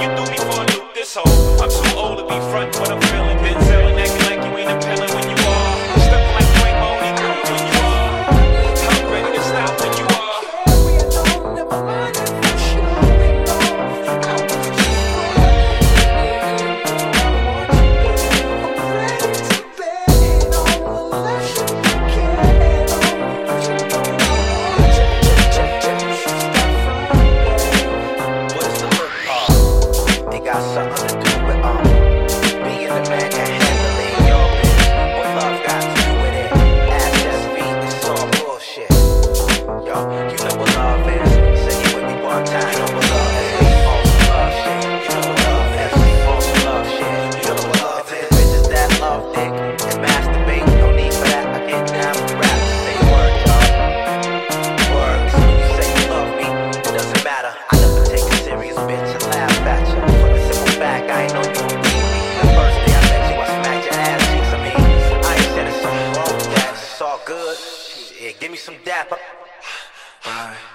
You threw me for a loop this whole. I'm too old to be front I know you. The first day I met you, I smacked your ass cheeks. I mean, I ain't said it's wrong. It's all good. Shit, give me some dap. Bye.